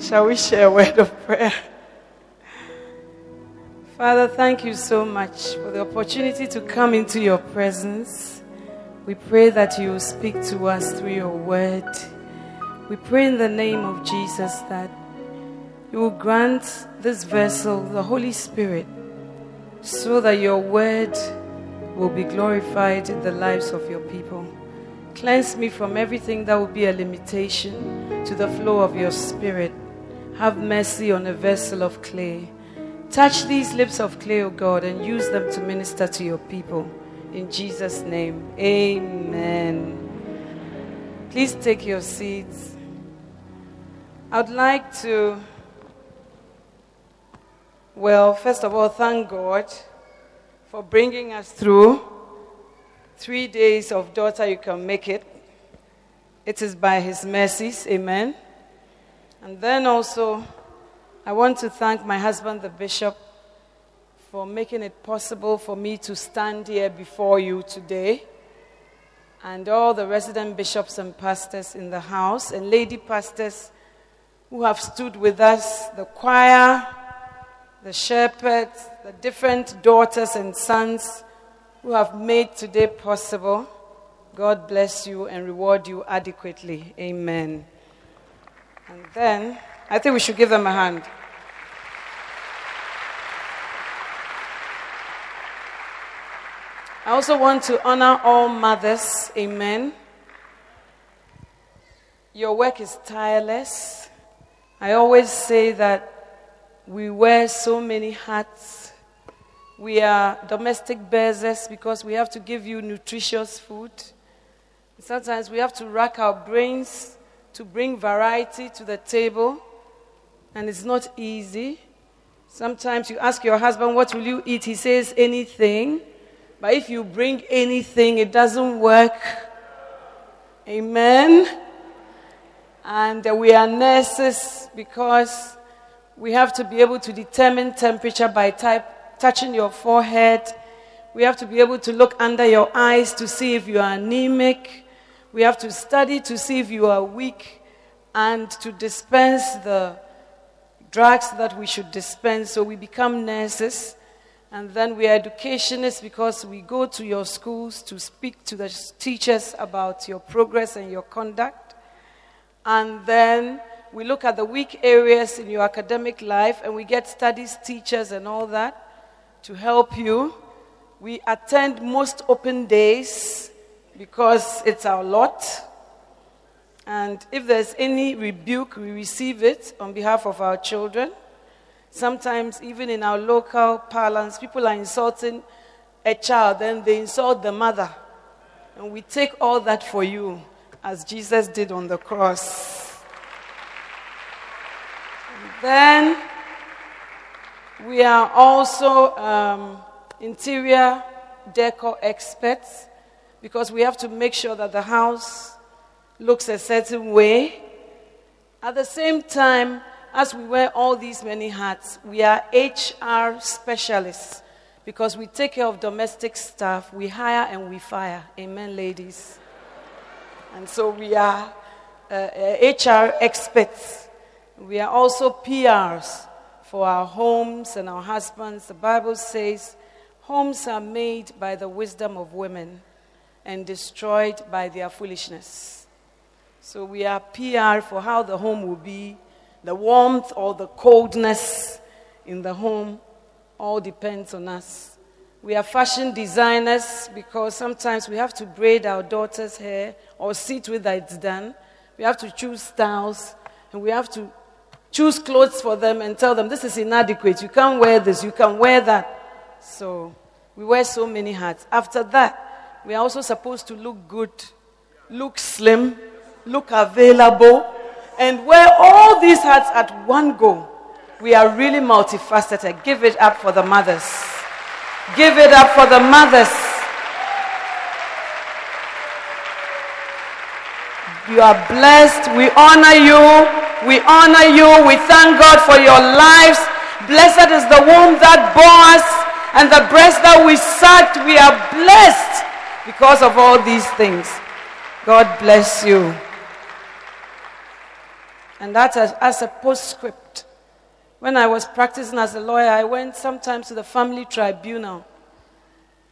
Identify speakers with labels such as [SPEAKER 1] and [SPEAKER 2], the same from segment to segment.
[SPEAKER 1] Shall we share a word of prayer? Father, thank you so much for the opportunity to come into your presence. We pray that you will speak to us through your word. We pray in the name of Jesus that you will grant this vessel the Holy Spirit so that your word will be glorified in the lives of your people. Cleanse me from everything that will be a limitation to the flow of your spirit. Have mercy on a vessel of clay. Touch these lips of clay, O God, and use them to minister to your people. In Jesus' name, amen. Please take your seats. I'd like to, well, first of all, thank God for bringing us through three days of daughter, you can make it. It is by His mercies, amen. And then also, I want to thank my husband, the bishop, for making it possible for me to stand here before you today, and all the resident bishops and pastors in the house, and lady pastors who have stood with us, the choir, the shepherds, the different daughters and sons who have made today possible. God bless you and reward you adequately. Amen. And then, I think we should give them a hand. I also want to honor all mothers. Amen. Your work is tireless. I always say that we wear so many hats. We are domestic bearers because we have to give you nutritious food. Sometimes we have to rack our brains to bring variety to the table, and it's not easy. Sometimes you ask your husband, What will you eat? He says, Anything. But if you bring anything, it doesn't work. Amen. And we are nurses because we have to be able to determine temperature by type, touching your forehead. We have to be able to look under your eyes to see if you are anemic. We have to study to see if you are weak and to dispense the drugs that we should dispense. So we become nurses. And then we are educationists because we go to your schools to speak to the teachers about your progress and your conduct. And then we look at the weak areas in your academic life and we get studies teachers and all that to help you. We attend most open days because it's our lot. And if there's any rebuke, we receive it on behalf of our children. Sometimes, even in our local parlance, people are insulting a child, then they insult the mother. And we take all that for you, as Jesus did on the cross. And then, we are also um, interior decor experts because we have to make sure that the house looks a certain way. At the same time, as we wear all these many hats, we are HR specialists because we take care of domestic staff, we hire and we fire. Amen, ladies. And so we are uh, uh, HR experts. We are also PRs for our homes and our husbands. The Bible says homes are made by the wisdom of women and destroyed by their foolishness. So we are PR for how the home will be, the warmth or the coldness in the home all depends on us. We are fashion designers because sometimes we have to braid our daughter's hair or see to it done. We have to choose styles and we have to choose clothes for them and tell them this is inadequate. You can't wear this, you can wear that. So we wear so many hats. After that, we are also supposed to look good, look slim, look available, and wear all these hats at one go. We are really multifaceted. Give it up for the mothers. Give it up for the mothers. You are blessed. We honor you. We honor you. We thank God for your lives. Blessed is the womb that bore us and the breast that we sucked. We are blessed because of all these things. God bless you. And that as, as a postscript. When I was practicing as a lawyer, I went sometimes to the family tribunal.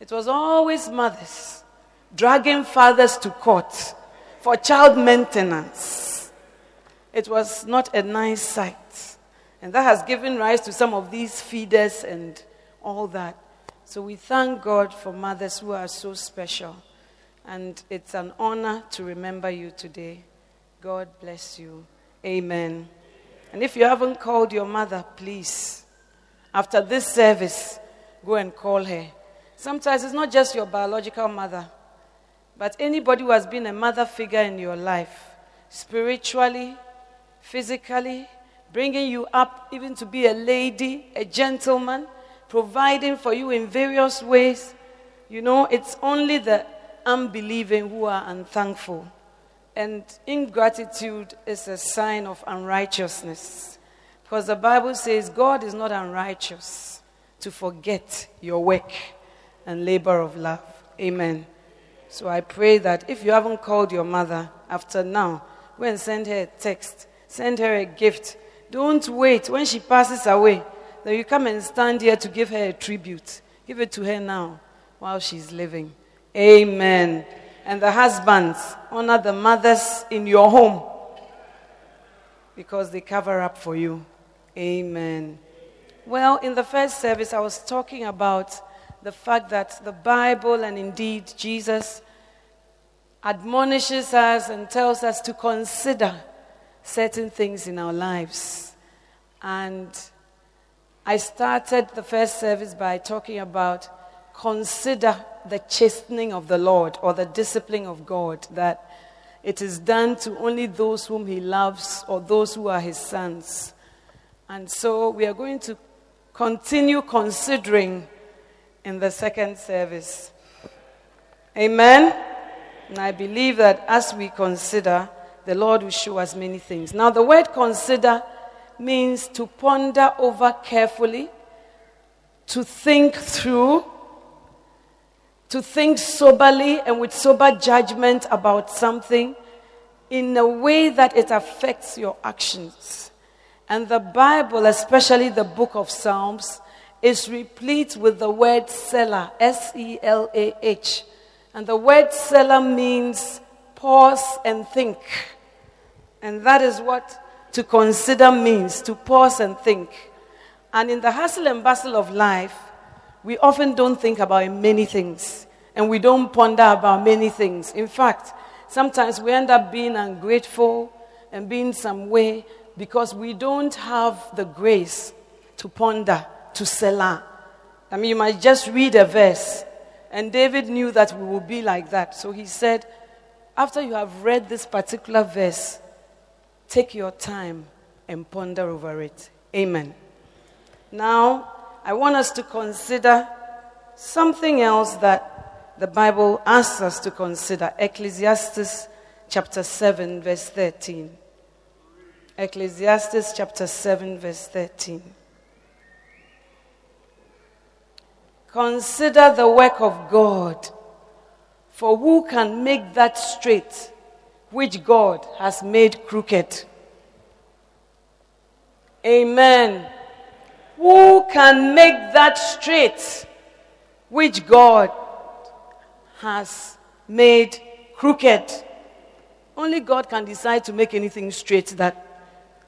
[SPEAKER 1] It was always mothers dragging fathers to court for child maintenance. It was not a nice sight. And that has given rise to some of these feeders and all that. So we thank God for mothers who are so special. And it's an honor to remember you today. God bless you. Amen. And if you haven't called your mother, please, after this service, go and call her. Sometimes it's not just your biological mother, but anybody who has been a mother figure in your life, spiritually, physically, bringing you up even to be a lady, a gentleman, providing for you in various ways. You know, it's only the unbelieving who are unthankful. And ingratitude is a sign of unrighteousness. Because the Bible says God is not unrighteous to forget your work and labor of love. Amen. So I pray that if you haven't called your mother after now, go and send her a text, send her a gift. Don't wait when she passes away. Then you come and stand here to give her a tribute. Give it to her now while she's living. Amen. And the husbands, honor the mothers in your home because they cover up for you. Amen. Well, in the first service, I was talking about the fact that the Bible and indeed Jesus admonishes us and tells us to consider certain things in our lives. And I started the first service by talking about consider the chastening of the Lord or the discipline of God, that it is done to only those whom He loves or those who are His sons. And so we are going to continue considering in the second service. Amen? And I believe that as we consider, the Lord will show us many things. Now, the word consider means to ponder over carefully, to think through, to think soberly and with sober judgment about something in a way that it affects your actions. And the Bible, especially the book of Psalms, is replete with the word Selah, S E L A H. And the word Selah means pause and think. And that is what to consider means to pause and think. And in the hustle and bustle of life, we often don't think about many things and we don't ponder about many things. In fact, sometimes we end up being ungrateful and being some way because we don't have the grace to ponder, to Selah. I mean, you might just read a verse, and David knew that we would be like that. So he said, after you have read this particular verse, take your time and ponder over it. Amen. Now, I want us to consider something else that the Bible asks us to consider. Ecclesiastes chapter 7, verse 13. Ecclesiastes chapter 7, verse 13. Consider the work of God, for who can make that straight which God has made crooked? Amen. Who can make that straight which God has made crooked? Only God can decide to make anything straight that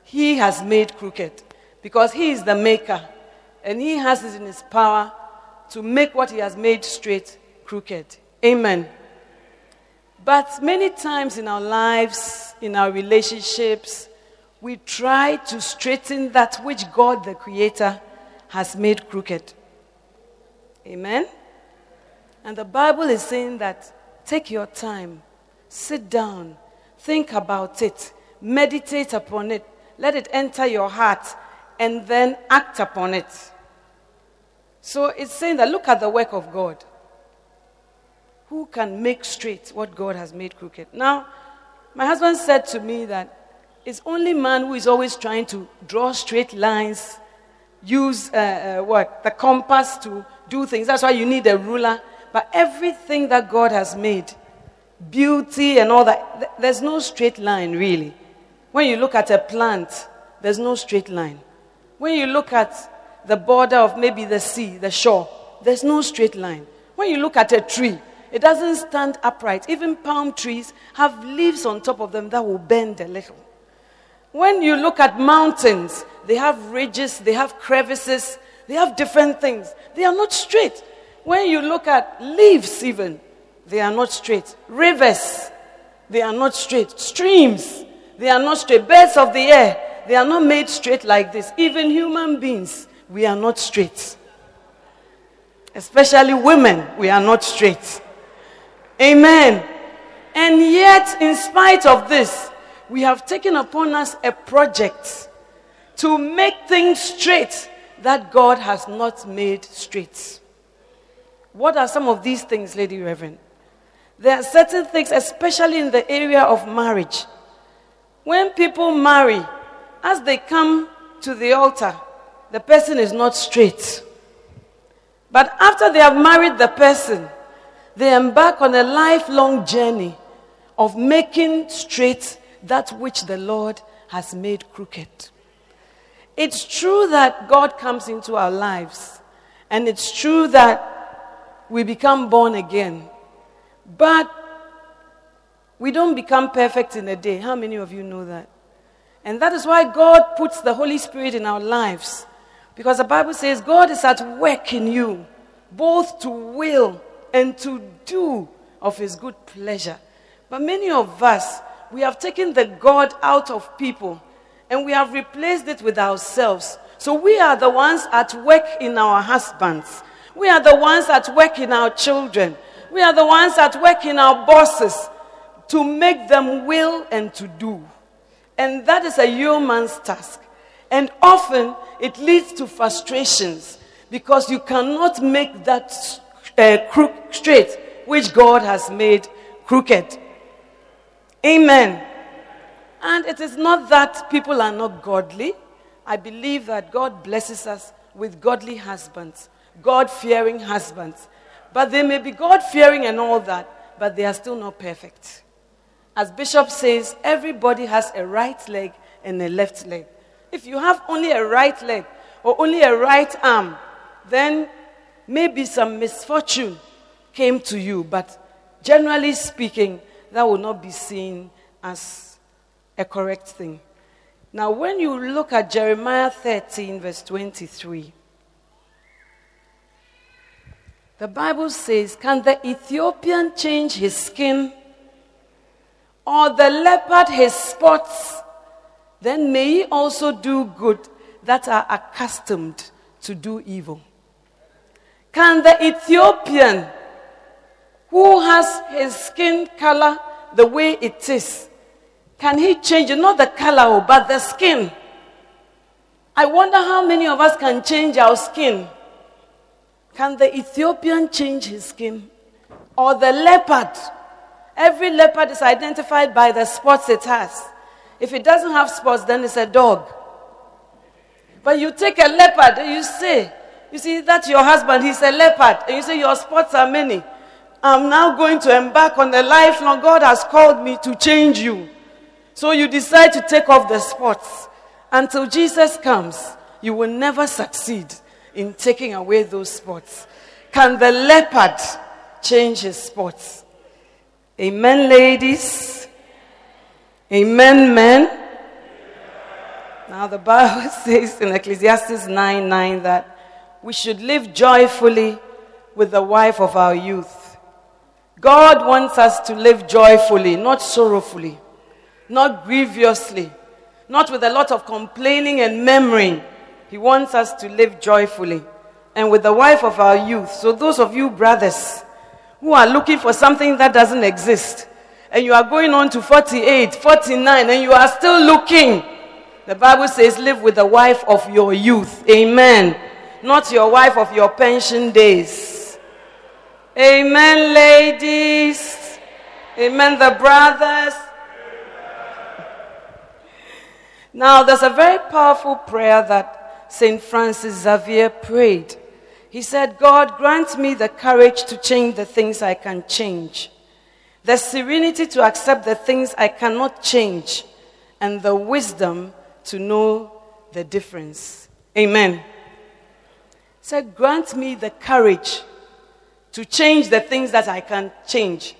[SPEAKER 1] He has made crooked. Because He is the maker. And He has it in His power to make what He has made straight crooked. Amen. But many times in our lives, in our relationships, we try to straighten that which God the Creator has made crooked. Amen? And the Bible is saying that take your time, sit down, think about it, meditate upon it, let it enter your heart, and then act upon it. So it's saying that look at the work of God. Who can make straight what God has made crooked? Now, my husband said to me that it's only man who is always trying to draw straight lines, use uh, uh, what? The compass to do things. That's why you need a ruler. But everything that God has made, beauty and all that, th- there's no straight line really. When you look at a plant, there's no straight line. When you look at the border of maybe the sea, the shore, there's no straight line. When you look at a tree, it doesn't stand upright. Even palm trees have leaves on top of them that will bend a little. When you look at mountains, they have ridges, they have crevices, they have different things. They are not straight. When you look at leaves, even, they are not straight. Rivers, they are not straight. Streams, they are not straight. Birds of the air, they are not made straight like this. Even human beings, we are not straight. Especially women, we are not straight. Amen. And yet, in spite of this, we have taken upon us a project to make things straight that God has not made straight. What are some of these things, Lady Reverend? There are certain things, especially in the area of marriage. When people marry, as they come to the altar, the person is not straight. But after they have married the person, they embark on a lifelong journey of making straight that which the Lord has made crooked. It's true that God comes into our lives, and it's true that we become born again, but we don't become perfect in a day. How many of you know that? And that is why God puts the Holy Spirit in our lives. Because the Bible says God is at work in you, both to will and to do of his good pleasure. But many of us, we have taken the God out of people and we have replaced it with ourselves. So we are the ones at work in our husbands. We are the ones at work in our children. We are the ones at work in our bosses to make them will and to do. And that is a human's task. And often it leads to frustrations because you cannot make that uh, crook straight which God has made crooked. Amen. And it is not that people are not godly. I believe that God blesses us with godly husbands, God fearing husbands. But they may be God fearing and all that, but they are still not perfect. As Bishop says, everybody has a right leg and a left leg. If you have only a right leg or only a right arm, then maybe some misfortune came to you, but generally speaking, that will not be seen as a correct thing. Now, when you look at Jeremiah 13, verse 23, the Bible says, Can the Ethiopian change his skin or the leopard his spots? Then may he also do good that are accustomed to do evil. Can the Ethiopian who has his skin color the way it is, can he change it? Not the color, oh, but the skin. I wonder how many of us can change our skin. Can the Ethiopian change his skin? Or the leopard? Every leopard is identified by the spots it has. If it doesn't have spots, then it's a dog. But you take a leopard you say, you see, that's your husband, he's a leopard. And you say, your spots are many. I'm now going to embark on a lifelong. God has called me to change you. So you decide to take off the spots. Until Jesus comes, you will never succeed in taking away those spots. Can the leopard change his spots? Amen, ladies. Amen, men. Now, the Bible says in Ecclesiastes 9 9 that we should live joyfully with the wife of our youth. God wants us to live joyfully, not sorrowfully, not grievously, not with a lot of complaining and murmuring. He wants us to live joyfully and with the wife of our youth. So, those of you brothers who are looking for something that doesn't exist, and you are going on to 48, 49, and you are still looking, the Bible says, live with the wife of your youth. Amen. Not your wife of your pension days. Amen, ladies. Amen, the brothers. Now, there's a very powerful prayer that St. Francis Xavier prayed. He said, God, grant me the courage to change the things I can change, the serenity to accept the things I cannot change, and the wisdom to know the difference. Amen. So grant me the courage to change the things that I can change.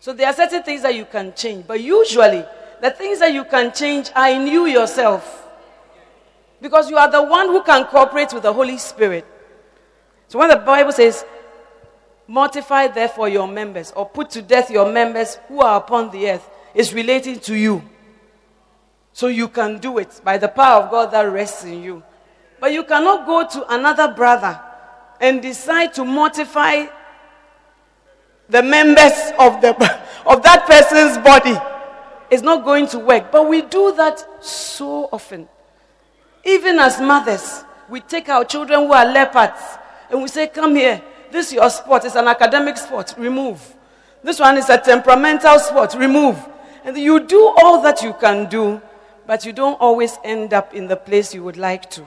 [SPEAKER 1] So there are certain things that you can change, but usually the things that you can change are in you yourself. Because you are the one who can cooperate with the Holy Spirit. So when the Bible says, mortify therefore your members, or put to death your members who are upon the earth, is relating to you. So you can do it by the power of God that rests in you. But you cannot go to another brother and decide to mortify the members of, the, of that person's body. It's not going to work. But we do that so often. Even as mothers, we take our children who are leopards and we say, Come here. This is your sport. It's an academic sport. Remove. This one is a temperamental sport. Remove. And you do all that you can do but you don't always end up in the place you would like to.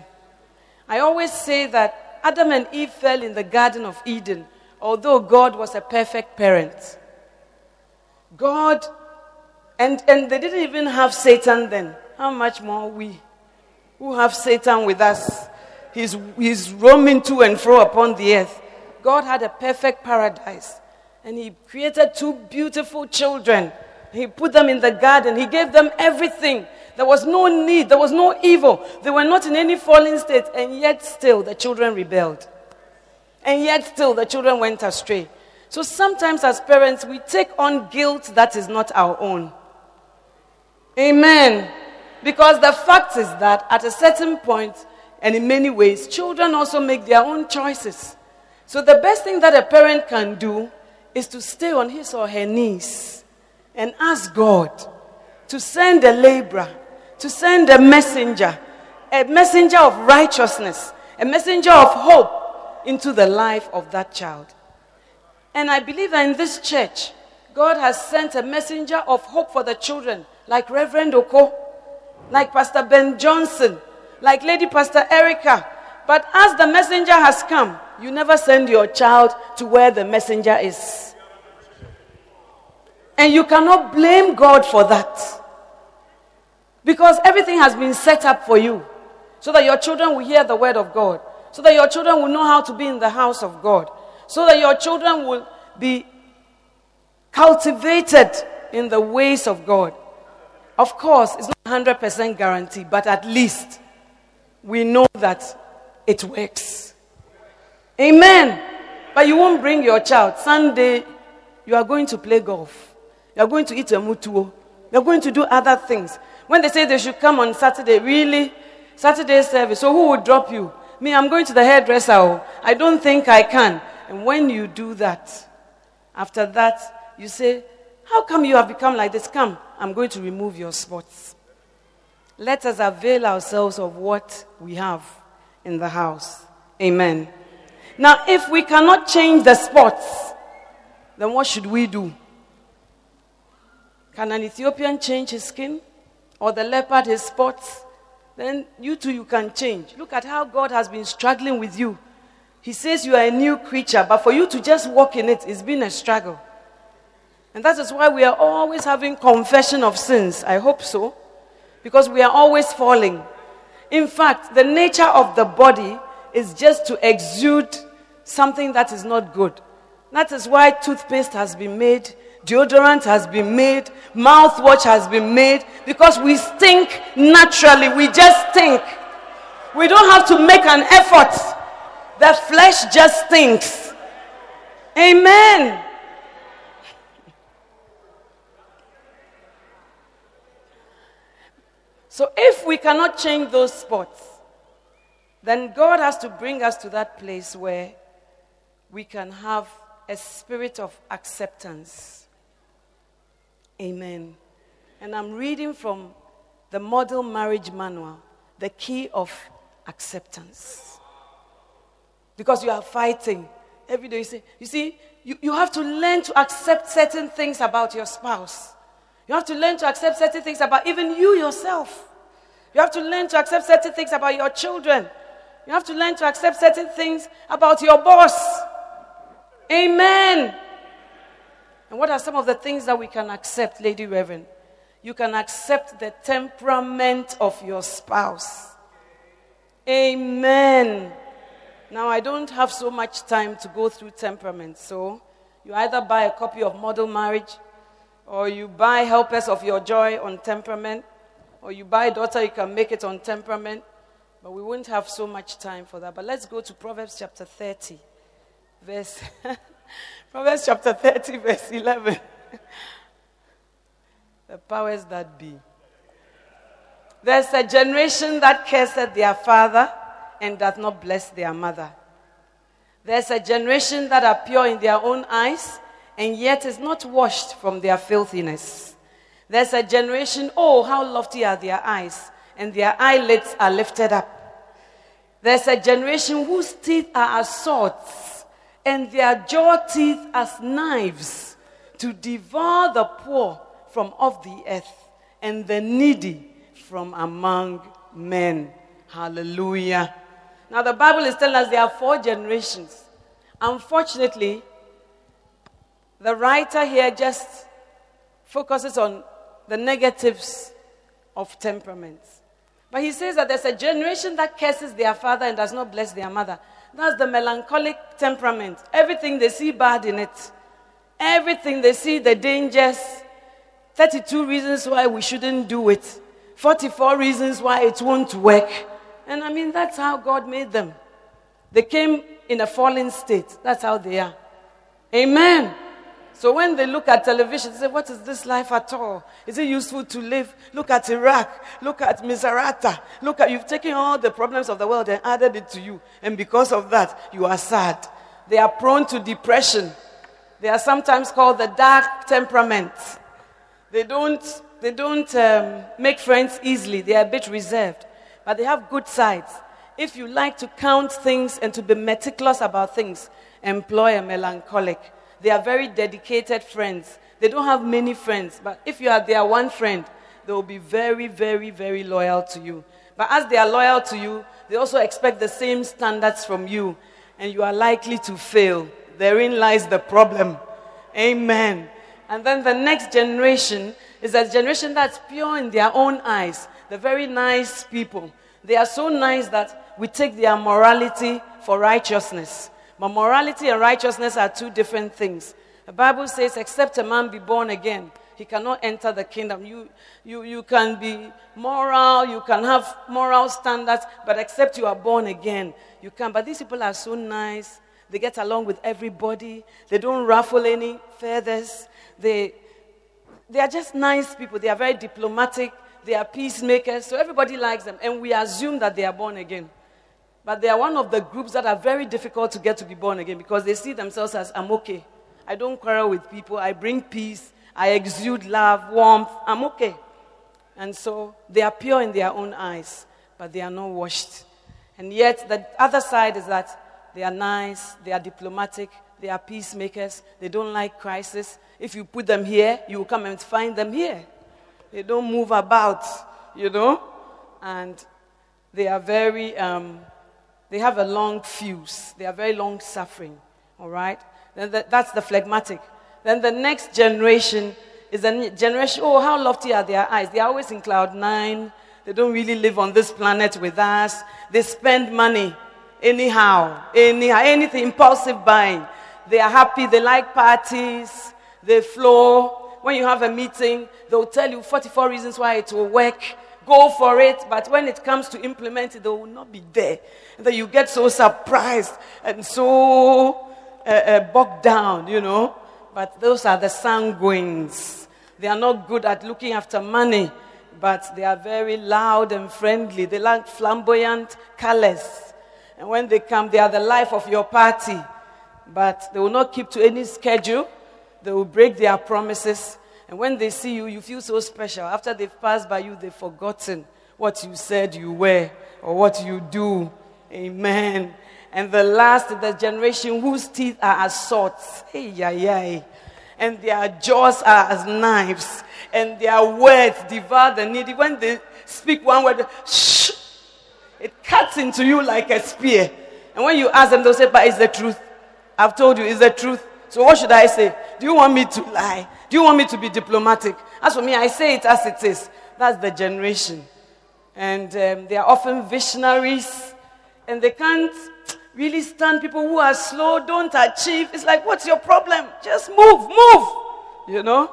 [SPEAKER 1] I always say that Adam and Eve fell in the Garden of Eden, although God was a perfect parent. God, and, and they didn't even have Satan then. How much more we who have Satan with us? He's, he's roaming to and fro upon the earth. God had a perfect paradise, and He created two beautiful children. He put them in the garden, He gave them everything. There was no need. There was no evil. They were not in any fallen state. And yet, still, the children rebelled. And yet, still, the children went astray. So sometimes, as parents, we take on guilt that is not our own. Amen. Because the fact is that at a certain point, and in many ways, children also make their own choices. So the best thing that a parent can do is to stay on his or her knees and ask God to send a laborer to send a messenger, a messenger of righteousness, a messenger of hope into the life of that child. And I believe that in this church, God has sent a messenger of hope for the children, like Reverend Oko, like Pastor Ben Johnson, like Lady Pastor Erica. But as the messenger has come, you never send your child to where the messenger is. And you cannot blame God for that. Because everything has been set up for you so that your children will hear the word of God, so that your children will know how to be in the house of God, so that your children will be cultivated in the ways of God. Of course, it's not 100% guarantee, but at least we know that it works. Amen. But you won't bring your child. Sunday, you are going to play golf. You are going to eat a mutuo. You are going to do other things. When they say they should come on Saturday, really? Saturday service. So who would drop you? Me, I'm going to the hairdresser. Oh, I don't think I can. And when you do that, after that, you say, How come you have become like this? Come, I'm going to remove your spots. Let us avail ourselves of what we have in the house. Amen. Now, if we cannot change the spots, then what should we do? Can an Ethiopian change his skin? Or the leopard his spots, then you too you can change. Look at how God has been struggling with you. He says you are a new creature, but for you to just walk in it, it's been a struggle. And that is why we are always having confession of sins. I hope so. Because we are always falling. In fact, the nature of the body is just to exude something that is not good. That is why toothpaste has been made deodorant has been made, mouthwash has been made, because we stink naturally. We just stink. We don't have to make an effort. The flesh just stinks. Amen. So if we cannot change those spots, then God has to bring us to that place where we can have a spirit of acceptance. Amen. And I'm reading from the Model Marriage Manual, the key of acceptance. Because you are fighting. Every day you say, you see, you, you have to learn to accept certain things about your spouse. You have to learn to accept certain things about even you yourself. You have to learn to accept certain things about your children. You have to learn to accept certain things about your boss. Amen. And what are some of the things that we can accept, Lady Reverend? You can accept the temperament of your spouse. Amen. Now, I don't have so much time to go through temperament, so you either buy a copy of Model Marriage or you buy Helpers of Your Joy on temperament or you buy daughter, you can make it on temperament. But we won't have so much time for that. But let's go to Proverbs chapter 30, verse. Proverbs chapter 30, verse 11. the powers that be. There's a generation that curseth their father and doth not bless their mother. There's a generation that are pure in their own eyes and yet is not washed from their filthiness. There's a generation, oh, how lofty are their eyes, and their eyelids are lifted up. There's a generation whose teeth are as swords, and their jaw teeth as knives, to devour the poor from off the earth, and the needy from among men. Hallelujah. Now, the Bible is telling us there are four generations. Unfortunately, the writer here just focuses on the negatives of temperaments. But he says that there's a generation that curses their father and does not bless their mother. That's the melancholic temperament. Everything they see bad in it, everything they see the dangers. 32 reasons why we shouldn't do it, 44 reasons why it won't work. And I mean, that's how God made them. They came in a fallen state. That's how they are. Amen. So when they look at television, they say, What is this life at all? Is it useful to live? Look at Iraq. Look at Misurata. Look at, you've taken all the problems of the world and added it to you. And because of that, you are sad. They are prone to depression. They are sometimes called the dark temperament. They don't, they don't um, make friends easily, they are a bit reserved. But they have good sides. If you like to count things and to be meticulous about things, employ a melancholic they are very dedicated friends. They don't have many friends, but if you are their one friend, they will be very, very, very loyal to you. But as they are loyal to you, they also expect the same standards from you, and you are likely to fail. Therein lies the problem. Amen. And then the next generation is a generation that's pure in their own eyes. They're very nice people. They are so nice that we take their morality for righteousness. But morality and righteousness are two different things. The Bible says, except a man be born again, he cannot enter the kingdom. You, you, you can be moral, you can have moral standards, but except you are born again, you can. But these people are so nice. They get along with everybody. They don't ruffle any feathers. They, they are just nice people. They are very diplomatic. They are peacemakers. So everybody likes them. And we assume that they are born again. But they are one of the groups that are very difficult to get to be born again because they see themselves as, I'm okay. I don't quarrel with people. I bring peace. I exude love, warmth. I'm okay. And so they are pure in their own eyes, but they are not washed. And yet, the other side is that they are nice, they are diplomatic, they are peacemakers, they don't like crisis. If you put them here, you will come and find them here. They don't move about, you know? And they are very um, they have a long fuse. They are very long suffering. All right? Then the, that's the phlegmatic. Then the next generation is a generation, oh, how lofty are their eyes? They are always in cloud nine. They don't really live on this planet with us. They spend money anyhow, anyhow, anything, impulsive buying. They are happy. They like parties. they flow. When you have a meeting, they'll tell you 44 reasons why it will work. Go for it. But when it comes to implement it, they will not be there. Then you get so surprised and so uh, uh, bogged down, you know. But those are the sanguines. They are not good at looking after money, but they are very loud and friendly. They like flamboyant colors. And when they come, they are the life of your party. But they will not keep to any schedule. They will break their promises. And when they see you, you feel so special. After they've passed by you, they've forgotten what you said you were or what you do. Amen. And the last, the generation whose teeth are as swords. Hey, yeah, yeah. And their jaws are as knives. And their words devour the needy. When they speak one word, shh, it cuts into you like a spear. And when you ask them, they'll say, But it's the truth. I've told you, it's the truth. So what should I say? Do you want me to lie? Do you want me to be diplomatic? As for me, I say it as it is. That's the generation. And um, they are often visionaries. And they can't really stand people who are slow, don't achieve. It's like, what's your problem? Just move, move. You know?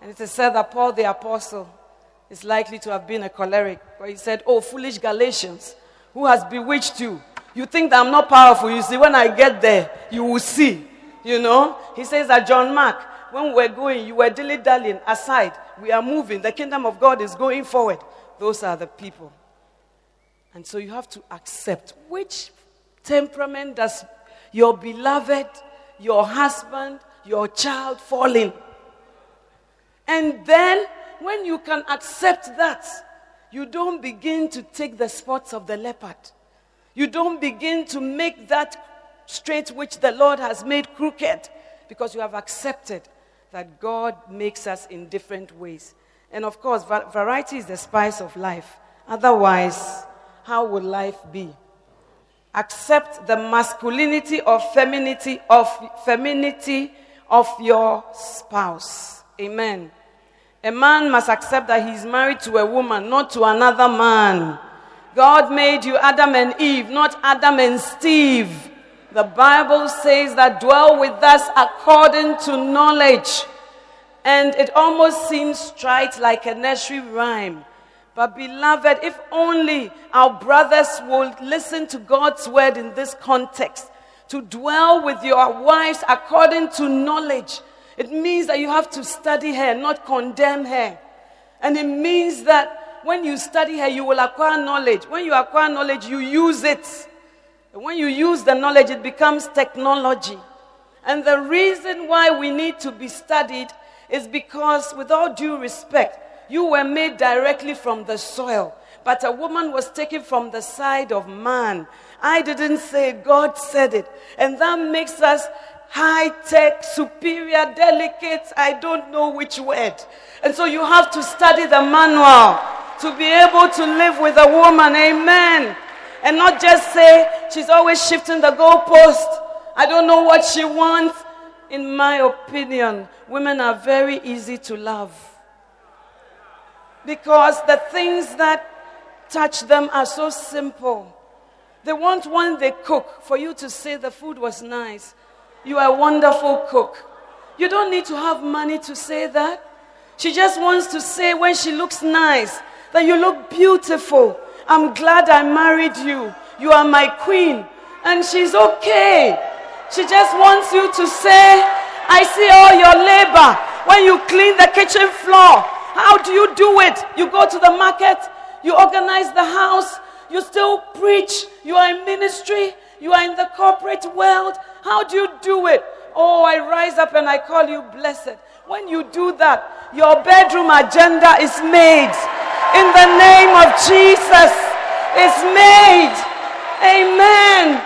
[SPEAKER 1] And it is said that Paul the apostle is likely to have been a choleric. Where he said, Oh, foolish Galatians, who has bewitched you? You think that I'm not powerful. You see, when I get there, you will see. You know? He says that John Mark, when we're going, you were dilly dallying aside. We are moving. The kingdom of God is going forward. Those are the people. And so you have to accept which temperament does your beloved, your husband, your child fall in. And then, when you can accept that, you don't begin to take the spots of the leopard. You don't begin to make that straight which the Lord has made crooked because you have accepted that God makes us in different ways. And of course, variety is the spice of life. Otherwise, how would life be? Accept the masculinity or femininity of femininity of your spouse. Amen. A man must accept that he is married to a woman, not to another man. God made you Adam and Eve, not Adam and Steve. The Bible says that dwell with us according to knowledge. And it almost seems trite like a nursery rhyme. But, beloved, if only our brothers will listen to God's word in this context, to dwell with your wives according to knowledge, it means that you have to study her, not condemn her. And it means that when you study her, you will acquire knowledge. When you acquire knowledge, you use it. When you use the knowledge, it becomes technology. And the reason why we need to be studied is because, with all due respect, you were made directly from the soil, but a woman was taken from the side of man. I didn't say it, God said it. And that makes us high tech, superior, delicate, I don't know which word. And so you have to study the manual to be able to live with a woman. Amen. And not just say she's always shifting the goalpost. I don't know what she wants. In my opinion, women are very easy to love. Because the things that touch them are so simple. They want when they cook for you to say the food was nice. You are a wonderful cook. You don't need to have money to say that. She just wants to say when she looks nice that you look beautiful. I'm glad I married you. You are my queen. And she's okay. She just wants you to say, I see all your labor. When you clean the kitchen floor, how do you do it? You go to the market, you organize the house, you still preach, you are in ministry, you are in the corporate world. How do you do it? Oh, I rise up and I call you blessed. When you do that, your bedroom agenda is made in the name of Jesus is made. Amen.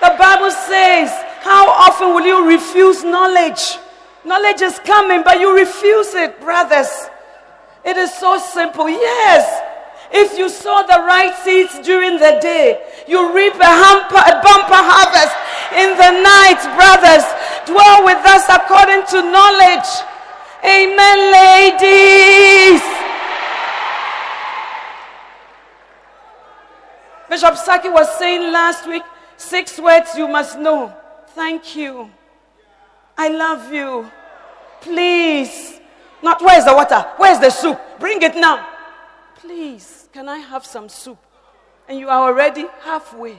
[SPEAKER 1] The Bible says, How often will you refuse knowledge? Knowledge is coming, but you refuse it, brothers. It is so simple. Yes. If you sow the right seeds during the day, you reap a, hamper, a bumper harvest in the night, brothers. Dwell with us according to knowledge. Amen, ladies. Bishop Saki was saying last week six words you must know. Thank you. I love you. Please. Not where's the water? Where's the soup? Bring it now. Please, can I have some soup? And you are already halfway.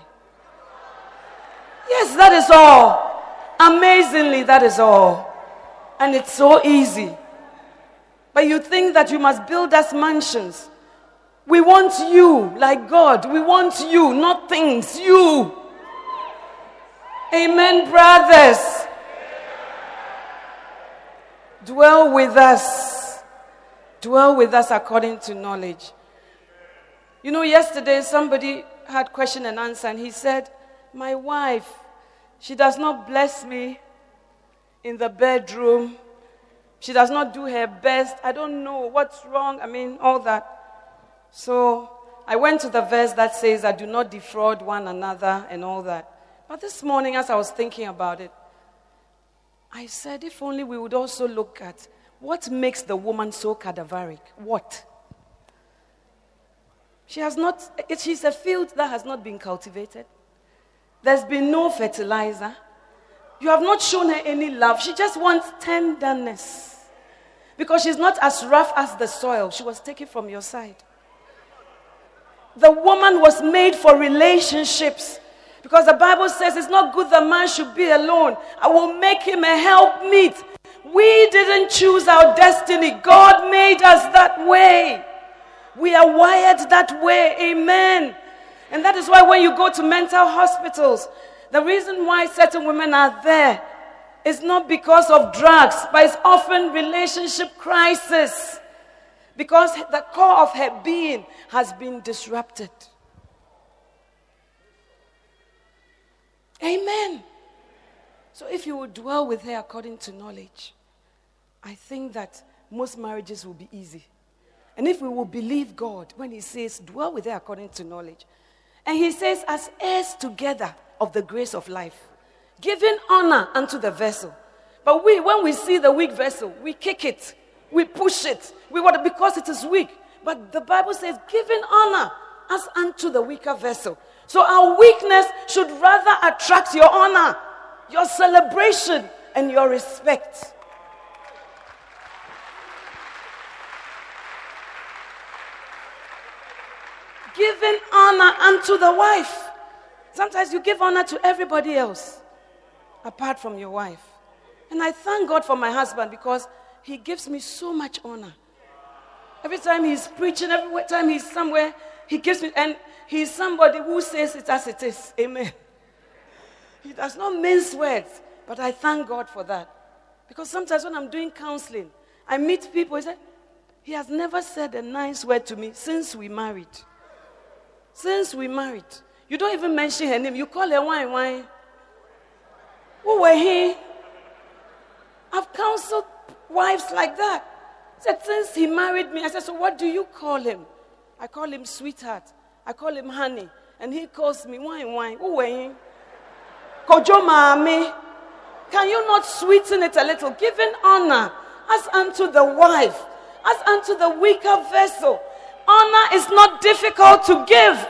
[SPEAKER 1] Yes, that is all. Amazingly, that is all. And it's so easy. But you think that you must build us mansions. We want you, like God. We want you, not things. You. Amen, brothers. Dwell with us. Dwell with us according to knowledge. You know, yesterday somebody had question and answer, and he said, My wife, she does not bless me in the bedroom. She does not do her best. I don't know what's wrong. I mean, all that. So I went to the verse that says, I do not defraud one another and all that. But this morning, as I was thinking about it, I said, if only we would also look at what makes the woman so cadaveric. What? She has not, she's a field that has not been cultivated. There's been no fertilizer. You have not shown her any love. She just wants tenderness. Because she's not as rough as the soil. She was taken from your side. The woman was made for relationships. Because the Bible says it's not good that man should be alone. I will make him a helpmeet. We didn't choose our destiny. God made us that way. We are wired that way. Amen. And that is why when you go to mental hospitals, the reason why certain women are there is not because of drugs, but it's often relationship crisis. Because the core of her being has been disrupted. Amen. So if you will dwell with her according to knowledge, I think that most marriages will be easy. And if we will believe God when He says, dwell with her according to knowledge, and He says, as heirs together of the grace of life, giving honor unto the vessel. But we, when we see the weak vessel, we kick it, we push it, we want because it is weak. But the Bible says, giving honor as unto the weaker vessel. So our weakness should rather attract your honor, your celebration, and your respect. giving honor unto the wife. Sometimes you give honor to everybody else apart from your wife. And I thank God for my husband because he gives me so much honor. Every time he's preaching, every time he's somewhere, he gives me, and he's somebody who says it as it is. Amen. He does not mince words, but I thank God for that. Because sometimes when I'm doing counseling, I meet people, he, say, he has never said a nice word to me since we married. Since we married, you don't even mention her name. You call her wine, wine. Who were he? I've counseled wives like that. Said, since he married me, I said, so what do you call him? I call him sweetheart. I call him honey. And he calls me wine, wine. Who were he? Kojo Mami. Can you not sweeten it a little? Giving honor as unto the wife, as unto the weaker vessel. Honor is not difficult to give.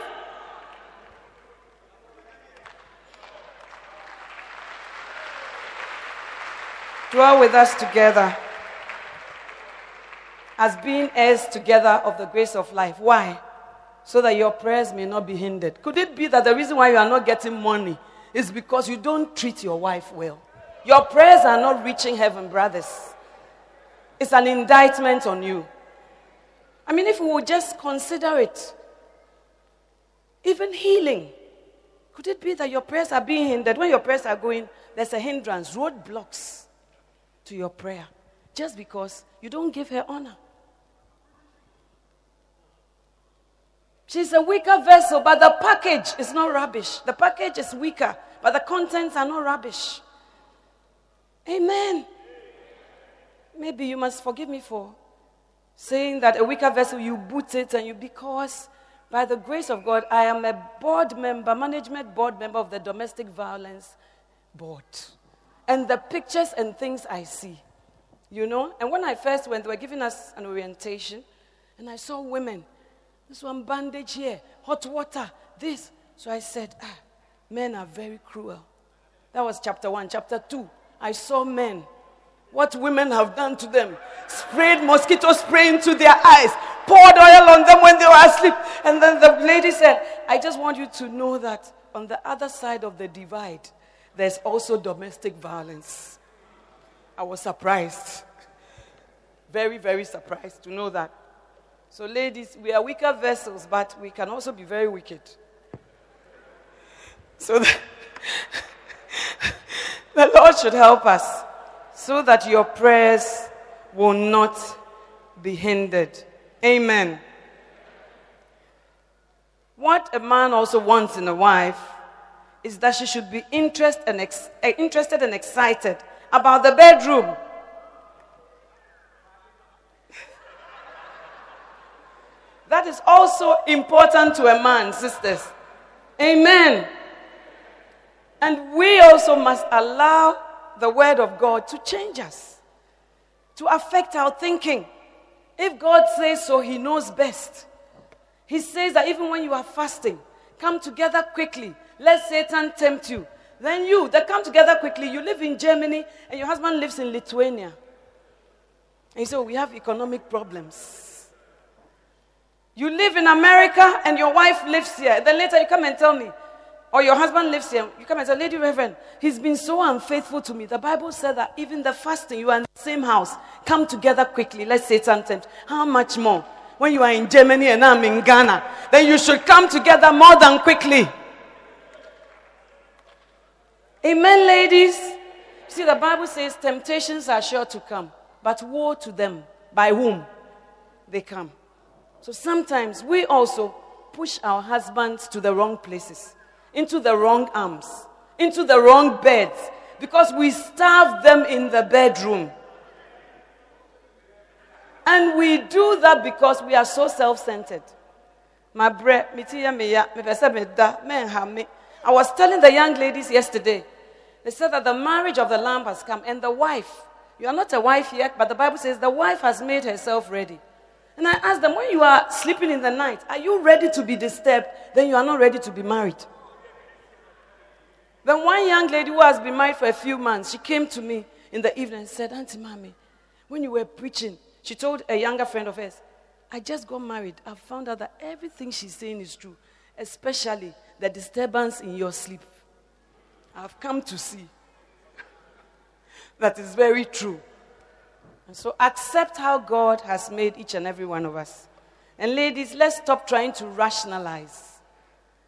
[SPEAKER 1] Dwell with us together as being heirs together of the grace of life. Why? So that your prayers may not be hindered. Could it be that the reason why you are not getting money is because you don't treat your wife well? Your prayers are not reaching heaven, brothers. It's an indictment on you. I mean, if we would just consider it, even healing, could it be that your prayers are being hindered? When your prayers are going, there's a hindrance, roadblocks to your prayer, just because you don't give her honor. She's a weaker vessel, but the package is not rubbish. The package is weaker, but the contents are not rubbish. Amen. Maybe you must forgive me for saying that a weaker vessel, you boot it and you, because by the grace of God, I am a board member, management board member of the domestic violence board. And the pictures and things I see, you know. And when I first went, they were giving us an orientation, and I saw women. This one bandage here, hot water, this. So I said, ah, men are very cruel. That was chapter one. Chapter two, I saw men what women have done to them. Sprayed mosquito spray into their eyes, poured oil on them when they were asleep. And then the lady said, I just want you to know that on the other side of the divide, there's also domestic violence. I was surprised. Very, very surprised to know that. So, ladies, we are weaker vessels, but we can also be very wicked. So, the, the Lord should help us so that your prayers will not be hindered. Amen. What a man also wants in a wife is that she should be interest and ex- eh, interested and excited about the bedroom. That is also important to a man, sisters. Amen. And we also must allow the Word of God to change us, to affect our thinking. If God says so, He knows best. He says that even when you are fasting, come together quickly. Let Satan tempt you. Then you, they come together quickly. You live in Germany and your husband lives in Lithuania. And you say, We have economic problems. You live in America and your wife lives here. Then later you come and tell me, or your husband lives here. You come and say, Lady Reverend, he's been so unfaithful to me. The Bible said that even the fasting, you are in the same house. Come together quickly. Let's say something. How much more? When you are in Germany and I'm in Ghana, then you should come together more than quickly. Amen, ladies. See, the Bible says temptations are sure to come, but woe to them by whom they come. So sometimes we also push our husbands to the wrong places into the wrong arms, into the wrong beds, because we starve them in the bedroom. And we do that because we are so self centered. I was telling the young ladies yesterday, they said that the marriage of the Lamb has come, and the wife, you are not a wife yet, but the Bible says the wife has made herself ready. And I asked them, when you are sleeping in the night, are you ready to be disturbed? Then you are not ready to be married. Then one young lady who has been married for a few months, she came to me in the evening and said, Auntie Mommy, when you were preaching, she told a younger friend of hers, I just got married. I found out that everything she's saying is true, especially the disturbance in your sleep. I've come to see that is very true. And so accept how God has made each and every one of us. And ladies, let's stop trying to rationalize.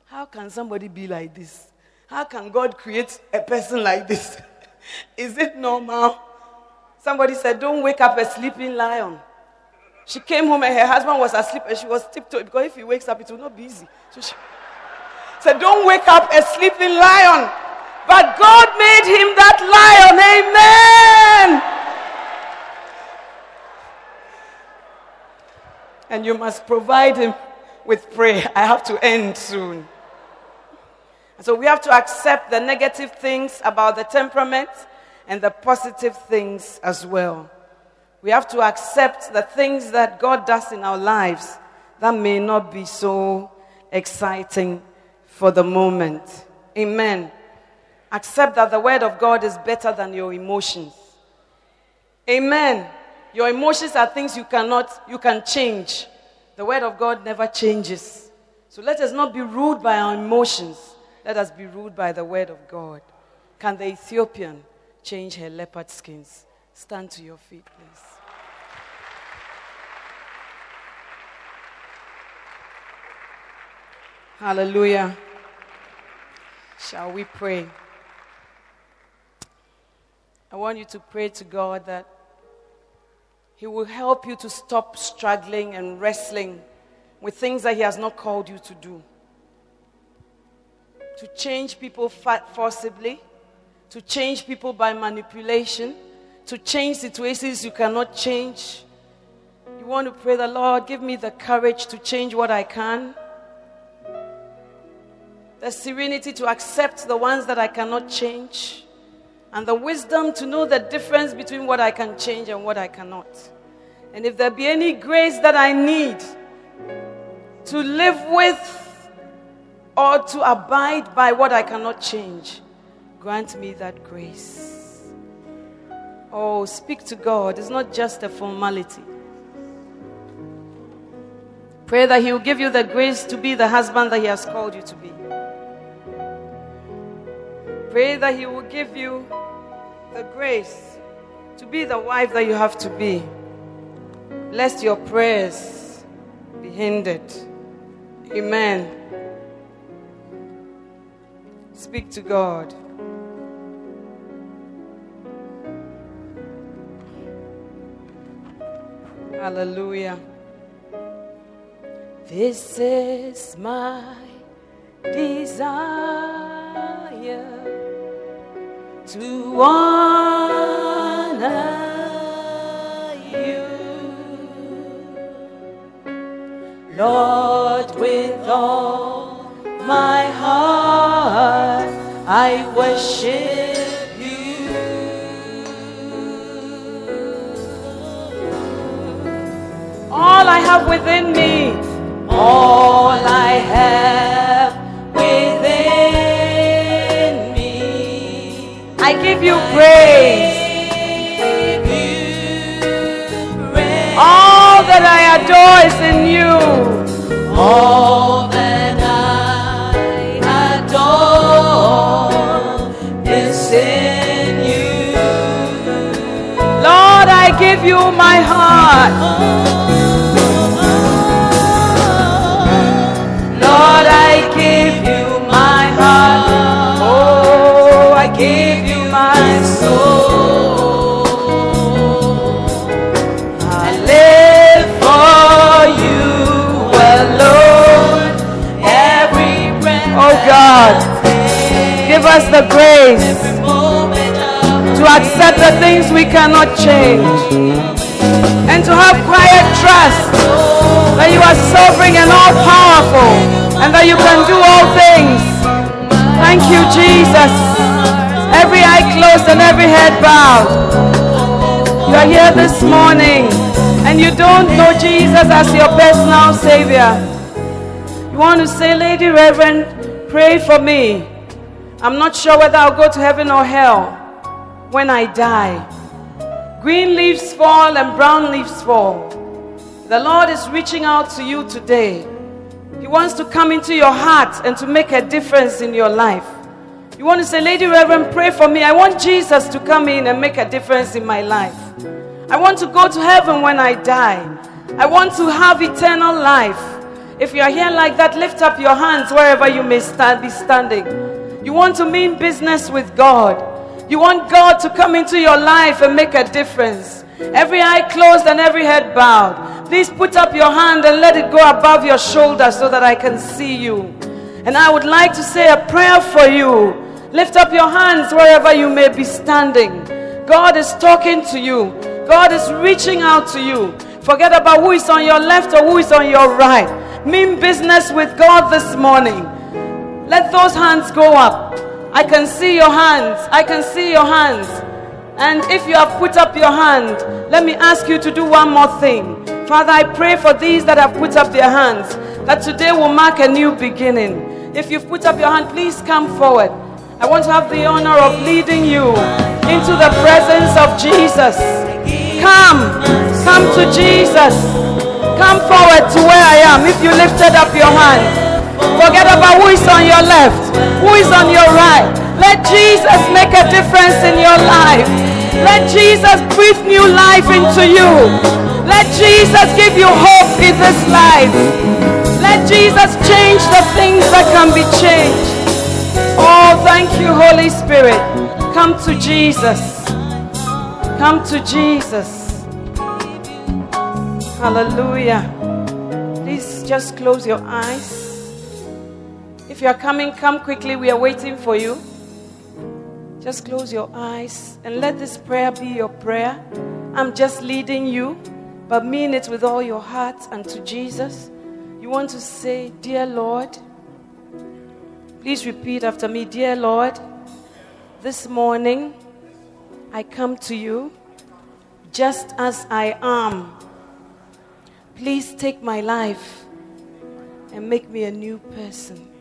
[SPEAKER 1] How can somebody be like this? How can God create a person like this? Is it normal? Somebody said, Don't wake up a sleeping lion. She came home and her husband was asleep and she was tiptoeing because if he wakes up, it will not be easy. So she said, Don't wake up a sleeping lion. But God made him that lion. Amen. And you must provide him with prayer. I have to end soon. So we have to accept the negative things about the temperament and the positive things as well. We have to accept the things that God does in our lives that may not be so exciting for the moment. Amen. Accept that the Word of God is better than your emotions. Amen. Your emotions are things you cannot, you can change. The Word of God never changes. So let us not be ruled by our emotions. Let us be ruled by the word of God. Can the Ethiopian change her leopard skins? Stand to your feet, please. Hallelujah. Shall we pray? I want you to pray to God that He will help you to stop struggling and wrestling with things that He has not called you to do. To change people forcibly, to change people by manipulation, to change situations you cannot change. You want to pray the Lord, give me the courage to change what I can, the serenity to accept the ones that I cannot change, and the wisdom to know the difference between what I can change and what I cannot. And if there be any grace that I need to live with or to abide by what I cannot change. Grant me that grace. Oh, speak to God. It's not just a formality. Pray that He will give you the grace to be the husband that He has called you to be. Pray that He will give you the grace to be the wife that you have to be. Lest your prayers be hindered. Amen. Speak to God. Hallelujah. This is my desire to honor you, Lord, with all my heart I worship you. All I have within me, all give you praise. All that I adore is in you.
[SPEAKER 2] All that I adore is in you.
[SPEAKER 1] Lord, I give you my heart. Oh. Us the grace to accept the things we cannot change and to have quiet trust that you are sovereign and all powerful and that you can do all things. Thank you, Jesus. Every eye closed and every head bowed. You are here this morning and you don't know Jesus as your personal Savior. You want to say, Lady Reverend, pray for me. I'm not sure whether I'll go to heaven or hell when I die. Green leaves fall and brown leaves fall. The Lord is reaching out to you today. He wants to come into your heart and to make a difference in your life. You want to say, Lady Reverend, pray for me. I want Jesus to come in and make a difference in my life. I want to go to heaven when I die. I want to have eternal life. If you are here like that, lift up your hands wherever you may stand, be standing. You want to mean business with God. You want God to come into your life and make a difference. Every eye closed and every head bowed. Please put up your hand and let it go above your shoulder so that I can see you. And I would like to say a prayer for you. Lift up your hands wherever you may be standing. God is talking to you. God is reaching out to you. Forget about who is on your left or who is on your right. Mean business with God this morning. Let those hands go up. I can see your hands. I can see your hands. And if you have put up your hand, let me ask you to do one more thing. Father, I pray for these that have put up their hands that today will mark a new beginning. If you've put up your hand, please come forward. I want to have the honor of leading you into the presence of Jesus. Come, come to Jesus. Come forward to where I am if you lifted up your hand. Forget about who is on your left, who is on your right. Let Jesus make a difference in your life. Let Jesus breathe new life into you. Let Jesus give you hope in this life. Let Jesus change the things that can be changed. Oh, thank you, Holy Spirit. Come to Jesus. Come to Jesus. Hallelujah. Please just close your eyes. If you are coming, come quickly. We are waiting for you. Just close your eyes and let this prayer be your prayer. I'm just leading you, but mean it with all your heart and to Jesus. You want to say, Dear Lord, please repeat after me, Dear Lord, this morning I come to you just as I am. Please take my life and make me a new person.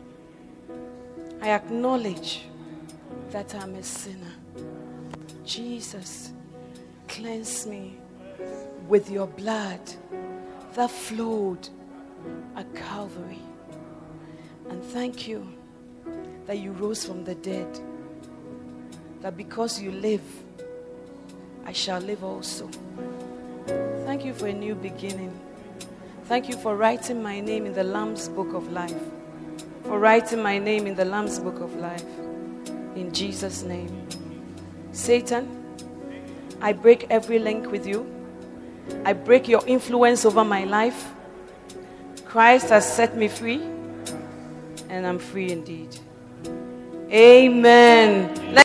[SPEAKER 1] I acknowledge that I'm a sinner. Jesus, cleanse me with your blood that flowed at Calvary. And thank you that you rose from the dead. That because you live, I shall live also. Thank you for a new beginning. Thank you for writing my name in the Lamb's book of life. For writing my name in the Lamb's book of life. In Jesus' name. Satan, I break every link with you. I break your influence over my life. Christ has set me free, and I'm free indeed. Amen.